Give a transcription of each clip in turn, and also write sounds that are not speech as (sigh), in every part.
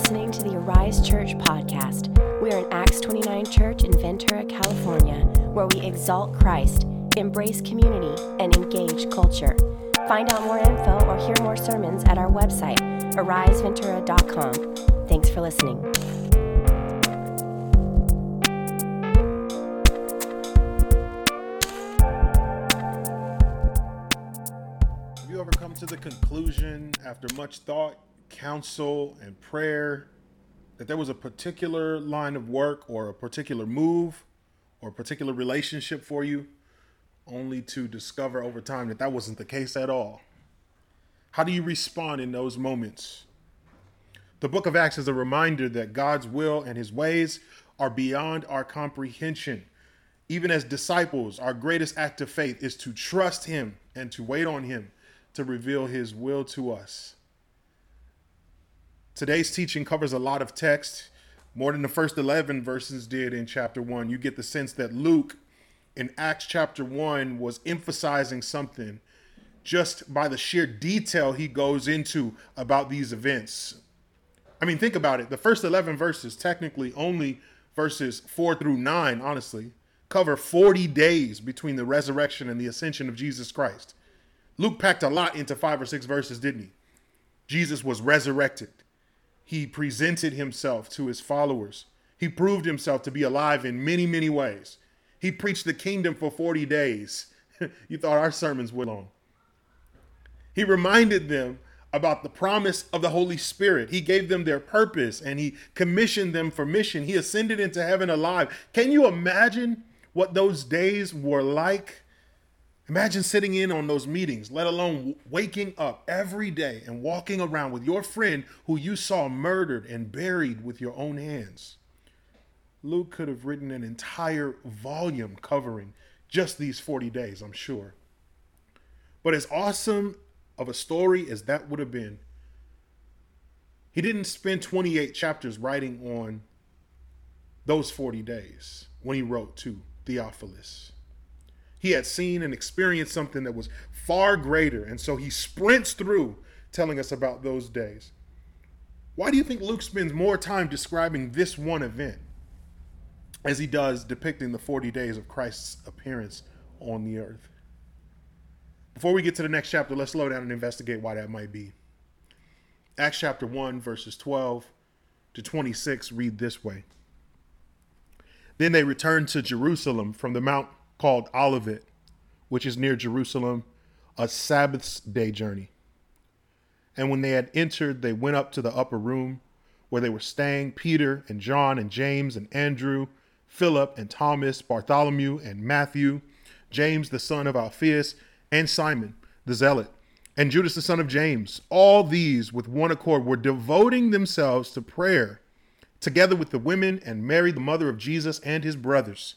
listening to the Arise Church podcast. We are an Acts 29 church in Ventura, California, where we exalt Christ, embrace community, and engage culture. Find out more info or hear more sermons at our website, ariseventura.com. Thanks for listening. Have you ever come to the conclusion after much thought, counsel, and prayer that there was a particular line of work or a particular move or a particular relationship for you, only to discover over time that that wasn't the case at all? How do you respond in those moments? The book of Acts is a reminder that God's will and his ways are beyond our comprehension. Even as disciples, our greatest act of faith is to trust him and to wait on him to reveal his will to us. Today's teaching covers a lot of text, more than the first 11 verses did in chapter 1. You get the sense that Luke in Acts chapter 1 was emphasizing something just by the sheer detail he goes into about these events. I mean, think about it. The first 11 verses, technically only verses 4 through 9, honestly, cover 40 days between the resurrection and the ascension of Jesus Christ. Luke packed a lot into five or six verses, didn't he? Jesus was resurrected. He presented himself to his followers. He proved himself to be alive in many, many ways. He preached the kingdom for 40 days. (laughs) you thought our sermons were long. He reminded them about the promise of the Holy Spirit. He gave them their purpose and he commissioned them for mission. He ascended into heaven alive. Can you imagine what those days were like? Imagine sitting in on those meetings, let alone waking up every day and walking around with your friend who you saw murdered and buried with your own hands. Luke could have written an entire volume covering just these 40 days, I'm sure. But as awesome of a story as that would have been, he didn't spend 28 chapters writing on those 40 days when he wrote to Theophilus. He had seen and experienced something that was far greater, and so he sprints through telling us about those days. Why do you think Luke spends more time describing this one event as he does depicting the 40 days of Christ's appearance on the earth? Before we get to the next chapter, let's slow down and investigate why that might be. Acts chapter 1, verses 12 to 26 read this way Then they returned to Jerusalem from the Mount called Olivet, which is near Jerusalem, a Sabbath's day journey. And when they had entered, they went up to the upper room where they were staying Peter and John and James and Andrew, Philip and Thomas, Bartholomew and Matthew, James the son of Alphaeus, and Simon the zealot, and Judas the son of James. All these, with one accord, were devoting themselves to prayer, together with the women and Mary, the mother of Jesus, and his brothers.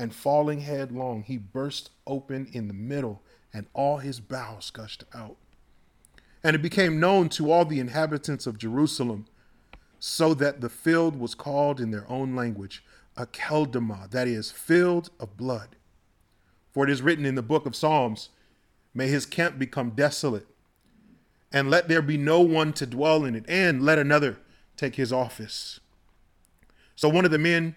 and falling headlong, he burst open in the middle, and all his bowels gushed out. And it became known to all the inhabitants of Jerusalem, so that the field was called in their own language Akeldama, that is, field of blood. For it is written in the book of Psalms, May his camp become desolate, and let there be no one to dwell in it, and let another take his office. So one of the men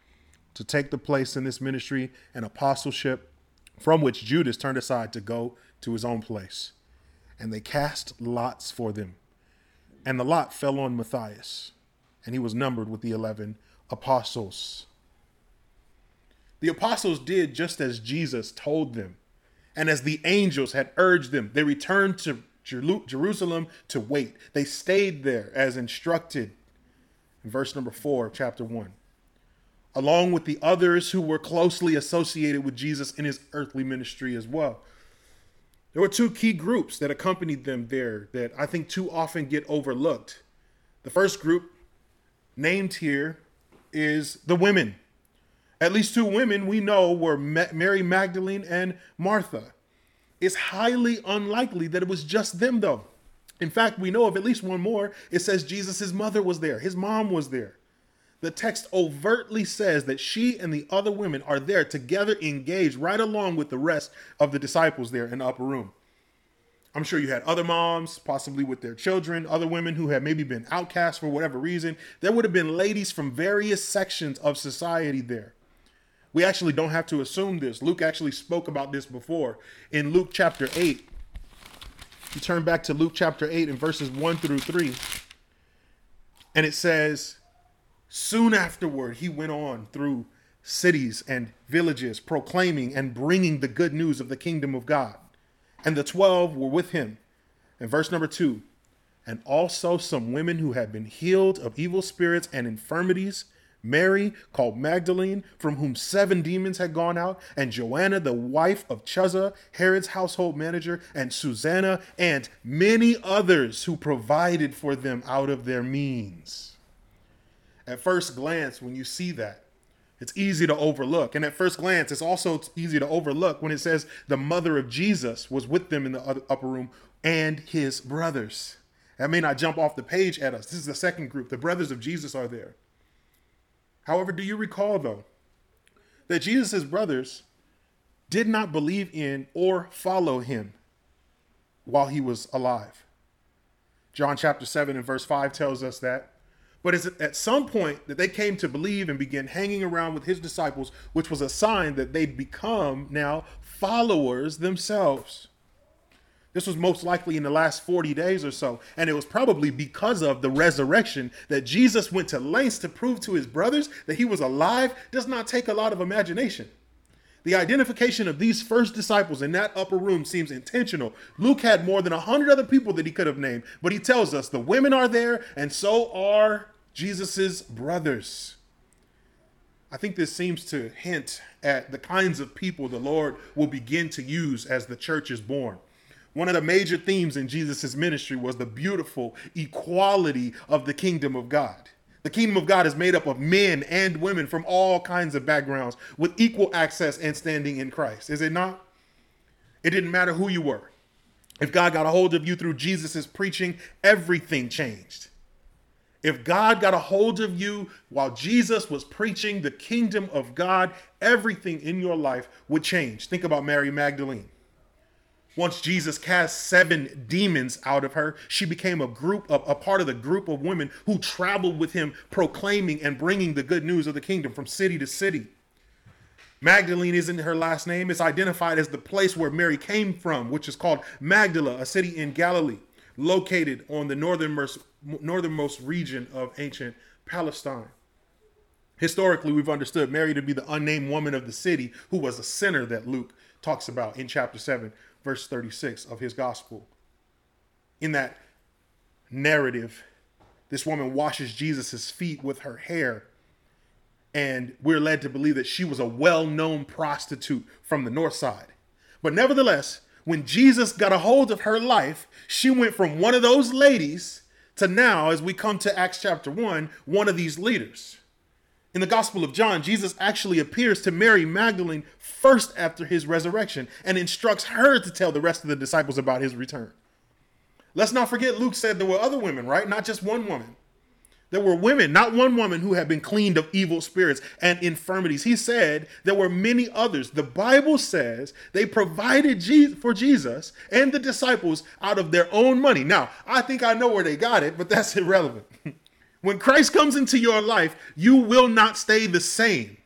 to take the place in this ministry and apostleship from which Judas turned aside to go to his own place. And they cast lots for them. And the lot fell on Matthias, and he was numbered with the 11 apostles. The apostles did just as Jesus told them, and as the angels had urged them. They returned to Jerusalem to wait. They stayed there as instructed in verse number four of chapter one, along with the others who were closely associated with Jesus in his earthly ministry as well. There were two key groups that accompanied them there that I think too often get overlooked. The first group, named here, is the women. At least two women we know were Mary Magdalene and Martha. It's highly unlikely that it was just them, though. In fact, we know of at least one more. It says Jesus' mother was there, his mom was there. The text overtly says that she and the other women are there together, engaged right along with the rest of the disciples there in the upper room. I'm sure you had other moms, possibly with their children, other women who had maybe been outcast for whatever reason. There would have been ladies from various sections of society there. We actually don't have to assume this. Luke actually spoke about this before in Luke chapter 8. You turn back to Luke chapter 8 and verses 1 through 3. And it says, Soon afterward, he went on through cities and villages, proclaiming and bringing the good news of the kingdom of God. And the 12 were with him. And verse number 2 And also some women who had been healed of evil spirits and infirmities Mary, called Magdalene, from whom seven demons had gone out, and Joanna, the wife of Chuza, Herod's household manager, and Susanna, and many others who provided for them out of their means. At first glance, when you see that, it's easy to overlook. And at first glance, it's also easy to overlook when it says the mother of Jesus was with them in the upper room and his brothers. That may not jump off the page at us. This is the second group. The brothers of Jesus are there. However, do you recall, though, that Jesus' brothers did not believe in or follow him while he was alive? John chapter 7 and verse 5 tells us that. But it's at some point that they came to believe and began hanging around with his disciples, which was a sign that they'd become now followers themselves. This was most likely in the last 40 days or so. And it was probably because of the resurrection that Jesus went to lengths to prove to his brothers that he was alive does not take a lot of imagination. The identification of these first disciples in that upper room seems intentional. Luke had more than 100 other people that he could have named, but he tells us the women are there and so are Jesus's brothers. I think this seems to hint at the kinds of people the Lord will begin to use as the church is born. One of the major themes in Jesus' ministry was the beautiful equality of the kingdom of God. The kingdom of God is made up of men and women from all kinds of backgrounds with equal access and standing in Christ. Is it not? It didn't matter who you were. If God got a hold of you through Jesus' preaching, everything changed. If God got a hold of you while Jesus was preaching the kingdom of God, everything in your life would change. Think about Mary Magdalene. Once Jesus cast seven demons out of her, she became a group of a part of the group of women who traveled with him proclaiming and bringing the good news of the kingdom from city to city. Magdalene isn't her last name. It's identified as the place where Mary came from, which is called Magdala, a city in Galilee, located on the northernmost, northernmost region of ancient Palestine. Historically, we've understood Mary to be the unnamed woman of the city who was a sinner that Luke talks about in chapter 7 verse 36 of his gospel. In that narrative, this woman washes Jesus' feet with her hair. And we're led to believe that she was a well known prostitute from the north side. But nevertheless, when Jesus got a hold of her life, she went from one of those ladies to now, as we come to Acts chapter 1, one of these leaders. In the Gospel of John, Jesus actually appears to Mary Magdalene first after his resurrection and instructs her to tell the rest of the disciples about his return. Let's not forget, Luke said there were other women, right? Not just one woman. There were women, not one woman, who had been cleaned of evil spirits and infirmities. He said there were many others. The Bible says they provided for Jesus and the disciples out of their own money. Now, I think I know where they got it, but that's (laughs) irrelevant. When Christ comes into your life, you will not stay the same.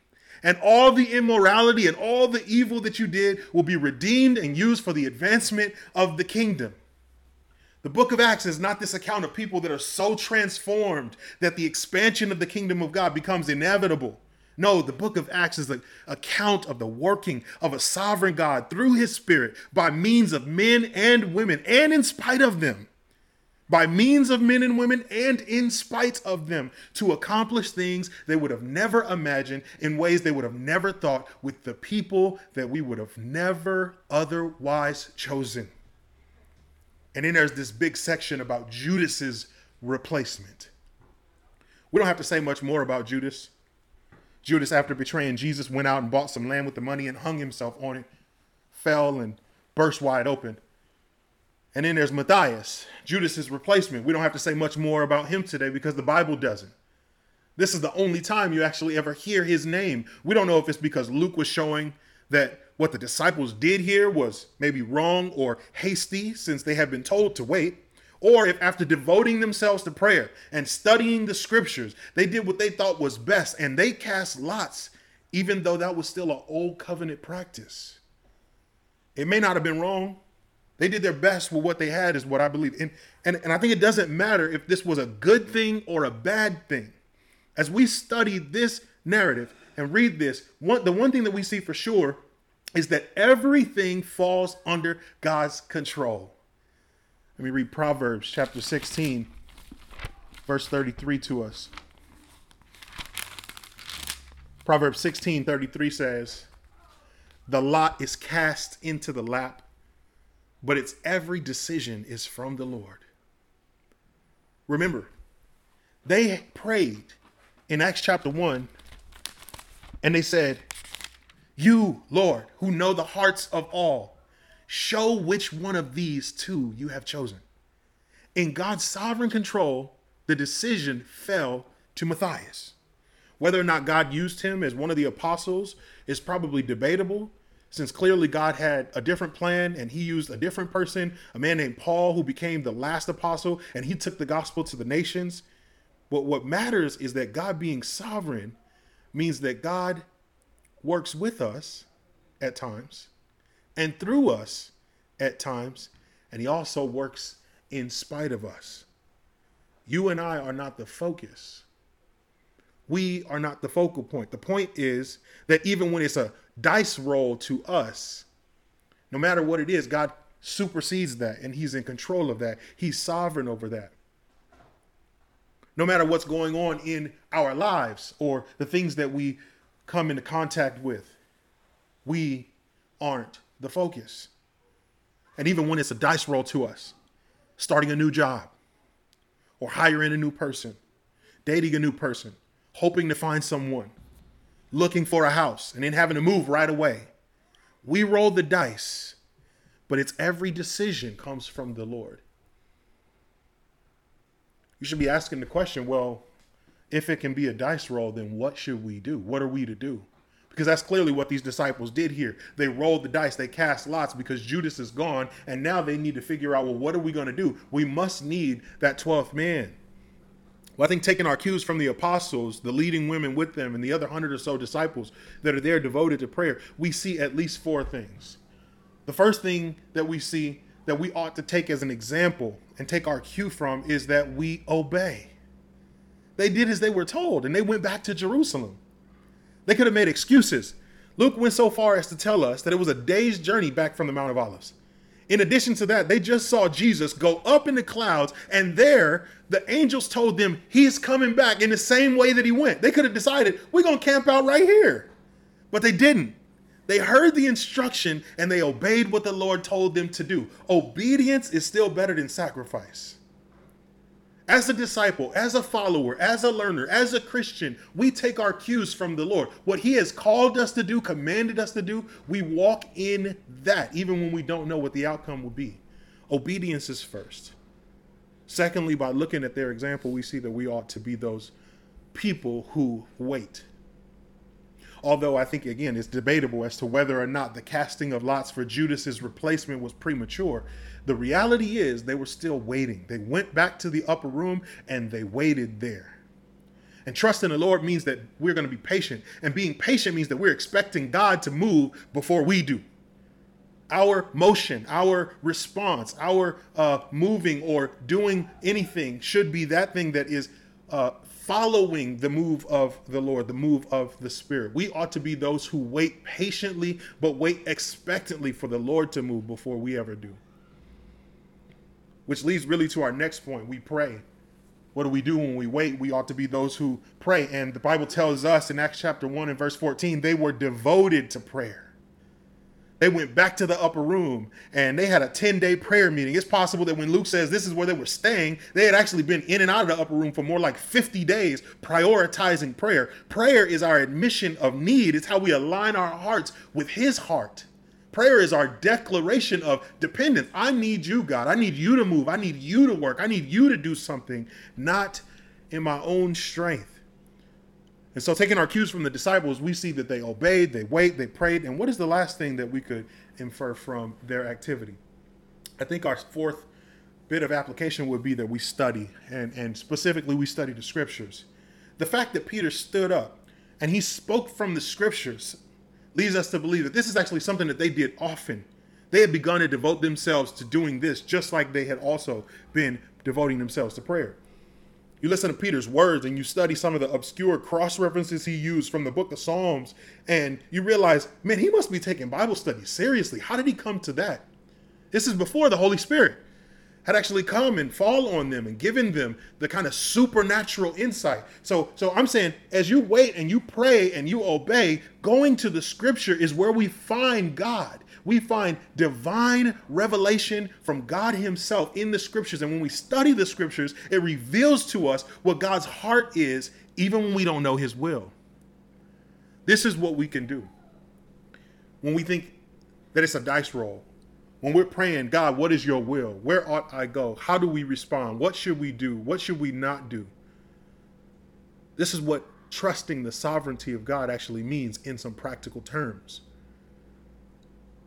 And all the immorality and all the evil that you did will be redeemed and used for the advancement of the kingdom. The book of Acts is not this account of people that are so transformed that the expansion of the kingdom of God becomes inevitable. No, the book of Acts is the account of the working of a sovereign God through his spirit by means of men and women and in spite of them. By means of men and women and in spite of them to accomplish things they would have never imagined in ways they would have never thought with the people that we would have never otherwise chosen. And then there's this big section about Judas's replacement. We don't have to say much more about Judas. Judas, after betraying Jesus, went out and bought some land with the money and hung himself on it, fell and burst wide open. And then there's Matthias, Judas's replacement. We don't have to say much more about him today because the Bible doesn't. This is the only time you actually ever hear his name. We don't know if it's because Luke was showing that what the disciples did here was maybe wrong or hasty since they had been told to wait, or if after devoting themselves to prayer and studying the scriptures, they did what they thought was best and they cast lots, even though that was still an old covenant practice. It may not have been wrong. They did their best with what they had, is what I believe. And, and, and I think it doesn't matter if this was a good thing or a bad thing. As we study this narrative and read this, one, the one thing that we see for sure is that everything falls under God's control. Let me read Proverbs chapter 16, verse 33 to us. Proverbs 16, 33 says, The lot is cast into the lap, but its every decision is from the Lord. Remember, they prayed in Acts chapter 1, and they said, you, Lord, who know the hearts of all, show which one of these two you have chosen. In God's sovereign control, the decision fell to Matthias. Whether or not God used him as one of the apostles is probably debatable, since clearly God had a different plan and he used a different person, a man named Paul, who became the last apostle, and he took the gospel to the nations. But what matters is that God being sovereign means that God works with us at times and through us at times, and he also works in spite of us. You and I are not the focus. We are not the focal point. The point is that even when it's a dice roll to us, no matter what it is, God supersedes that and he's in control of that. He's sovereign over that. No matter what's going on in our lives or the things that we come into contact with, we aren't the focus. And even when it's a dice roll to us, starting a new job, or hiring a new person, dating a new person, hoping to find someone, looking for a house, and then having to move right away. We roll the dice, but it's every decision comes from the Lord. You should be asking the question well, if it can be a dice roll, then what should we do? What are we to do? Because that's clearly what these disciples did here. They rolled the dice, they cast lots because Judas is gone, and now they need to figure out, well, what are we going to do? We must need that 12th man. Well, I think taking our cues from the apostles, the leading women with them, and the other hundred or so disciples that are there devoted to prayer, we see at least four things. The first thing that we see that we ought to take as an example and take our cue from is that we obey. They did as they were told and they went back to Jerusalem. They could have made excuses. Luke went so far as to tell us that it was a day's journey back from the Mount of Olives. In addition to that, they just saw Jesus go up in the clouds, and there the angels told them he's coming back in the same way that he went. They could have decided, we're going to camp out right here. But they didn't. They heard the instruction and they obeyed what the Lord told them to do. Obedience is still better than sacrifice. As a disciple, as a follower, as a learner, as a Christian, we take our cues from the Lord. What He has called us to do, commanded us to do, we walk in that, even when we don't know what the outcome will be. Obedience is first. Secondly, by looking at their example, we see that we ought to be those people who wait. Although I think, again, it's debatable as to whether or not the casting of lots for Judas's replacement was premature. The reality is they were still waiting. They went back to the upper room and they waited there. And trust in the Lord means that we're going to be patient. And being patient means that we're expecting God to move before we do. Our motion, our response, our uh, moving or doing anything should be that thing that is uh, following the move of the Lord, the move of the Spirit. We ought to be those who wait patiently, but wait expectantly for the Lord to move before we ever do. Which leads really to our next point. We pray. What do we do when we wait? We ought to be those who pray. And the Bible tells us in Acts chapter 1 and verse 14, they were devoted to prayer. They went back to the upper room and they had a 10 day prayer meeting. It's possible that when Luke says this is where they were staying, they had actually been in and out of the upper room for more like 50 days, prioritizing prayer. Prayer is our admission of need, it's how we align our hearts with His heart. Prayer is our declaration of dependence. I need you, God. I need you to move. I need you to work. I need you to do something, not in my own strength. And so, taking our cues from the disciples, we see that they obeyed, they wait, they prayed. And what is the last thing that we could infer from their activity? I think our fourth bit of application would be that we study, and, and specifically, we study the scriptures. The fact that Peter stood up and he spoke from the scriptures leads us to believe that this is actually something that they did often. They had begun to devote themselves to doing this, just like they had also been devoting themselves to prayer. You listen to Peter's words and you study some of the obscure cross references he used from the book of Psalms, and you realize, man, he must be taking Bible study seriously. How did he come to that? This is before the Holy Spirit had actually come and fall on them and given them the kind of supernatural insight. So so I'm saying as you wait and you pray and you obey, going to the scripture is where we find God we find divine revelation from God Himself in the scriptures. And when we study the scriptures, it reveals to us what God's heart is, even when we don't know His will. This is what we can do. When we think that it's a dice roll, when we're praying, God, what is your will? Where ought I go? How do we respond? What should we do? What should we not do? This is what trusting the sovereignty of God actually means in some practical terms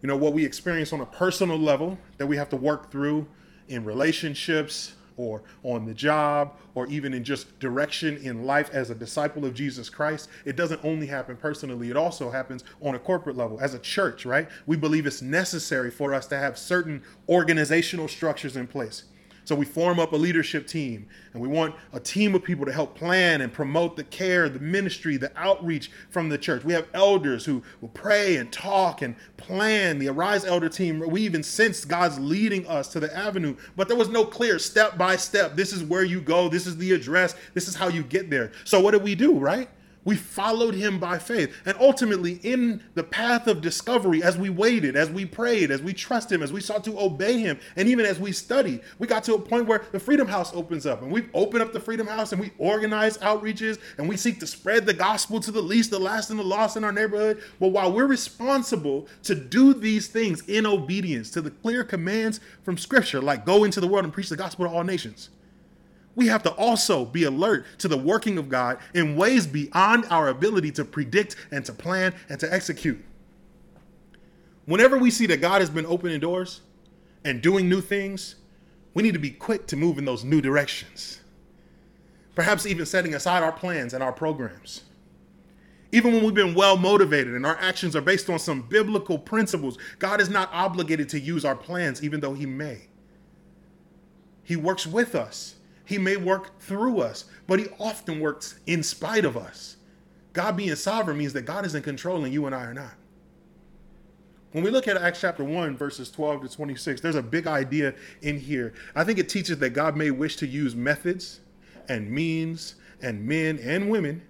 you know, what we experience on a personal level that we have to work through in relationships or on the job or even in just direction in life as a disciple of Jesus Christ, it doesn't only happen personally, it also happens on a corporate level. As a church, right? We believe it's necessary for us to have certain organizational structures in place. So we form up a leadership team and we want a team of people to help plan and promote the care, the ministry, the outreach from the church. We have elders who will pray and talk and plan. The Arise Elder team, we even sense God's leading us to the avenue, but there was no clear step by step. This is where you go. This is the address. This is how you get there. So what did we do, right? We followed him by faith. And ultimately, in the path of discovery, as we waited, as we prayed, as we trusted him, as we sought to obey him, and even as we studied, we got to a point where the Freedom House opens up. And we open up the Freedom House and we organize outreaches and we seek to spread the gospel to the least, the last, and the lost in our neighborhood. But while we're responsible to do these things in obedience to the clear commands from Scripture, like go into the world and preach the gospel to all nations we have to also be alert to the working of God in ways beyond our ability to predict and to plan and to execute. Whenever we see that God has been opening doors and doing new things, we need to be quick to move in those new directions. Perhaps even setting aside our plans and our programs. Even when we've been well motivated and our actions are based on some biblical principles, God is not obligated to use our plans, even though He may. He works with us he may work through us, but he often works in spite of us. God being sovereign means that God is in control and you and I are not. When we look at Acts chapter 1, verses 12 to 26, there's a big idea in here. I think it teaches that God may wish to use methods and means and men and women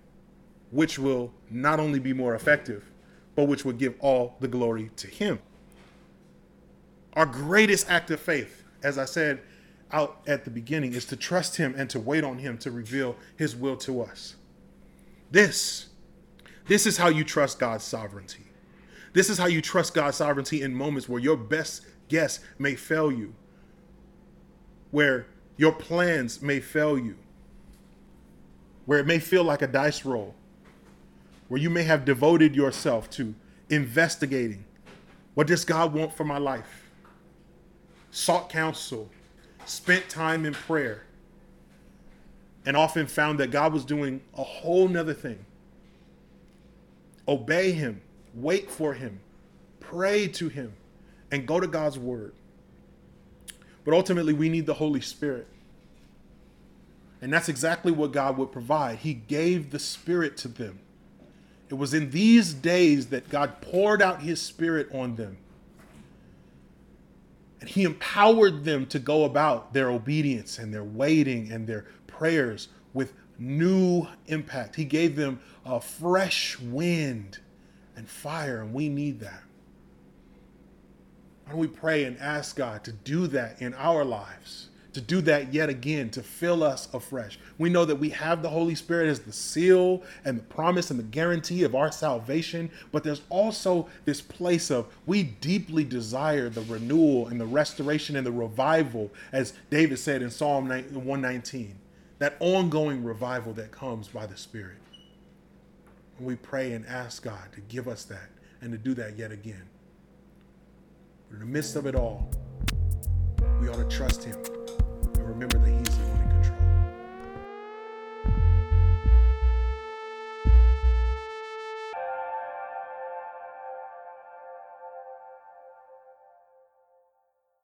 which will not only be more effective, but which will give all the glory to Him. Our greatest act of faith, as I said out at the beginning is to trust him and to wait on him to reveal his will to us. This this is how you trust God's sovereignty. This is how you trust God's sovereignty in moments where your best guess may fail you. Where your plans may fail you. Where it may feel like a dice roll. Where you may have devoted yourself to investigating what does God want for my life? Sought counsel, spent time in prayer, and often found that God was doing a whole nother thing. Obey Him, wait for Him, pray to Him, and go to God's Word. But ultimately, we need the Holy Spirit. And that's exactly what God would provide. He gave the Spirit to them. It was in these days that God poured out His Spirit on them. And He empowered them to go about their obedience and their waiting and their prayers with new impact. He gave them a fresh wind and fire, and we need that. Why don't we pray and ask God to do that in our lives? To do that yet again, to fill us afresh. We know that we have the Holy Spirit as the seal and the promise and the guarantee of our salvation, but there's also this place of we deeply desire the renewal and the restoration and the revival, as David said in Psalm 119, that ongoing revival that comes by the Spirit. And we pray and ask God to give us that and to do that yet again. But in the midst of it all, we ought to trust Him remember that He's the one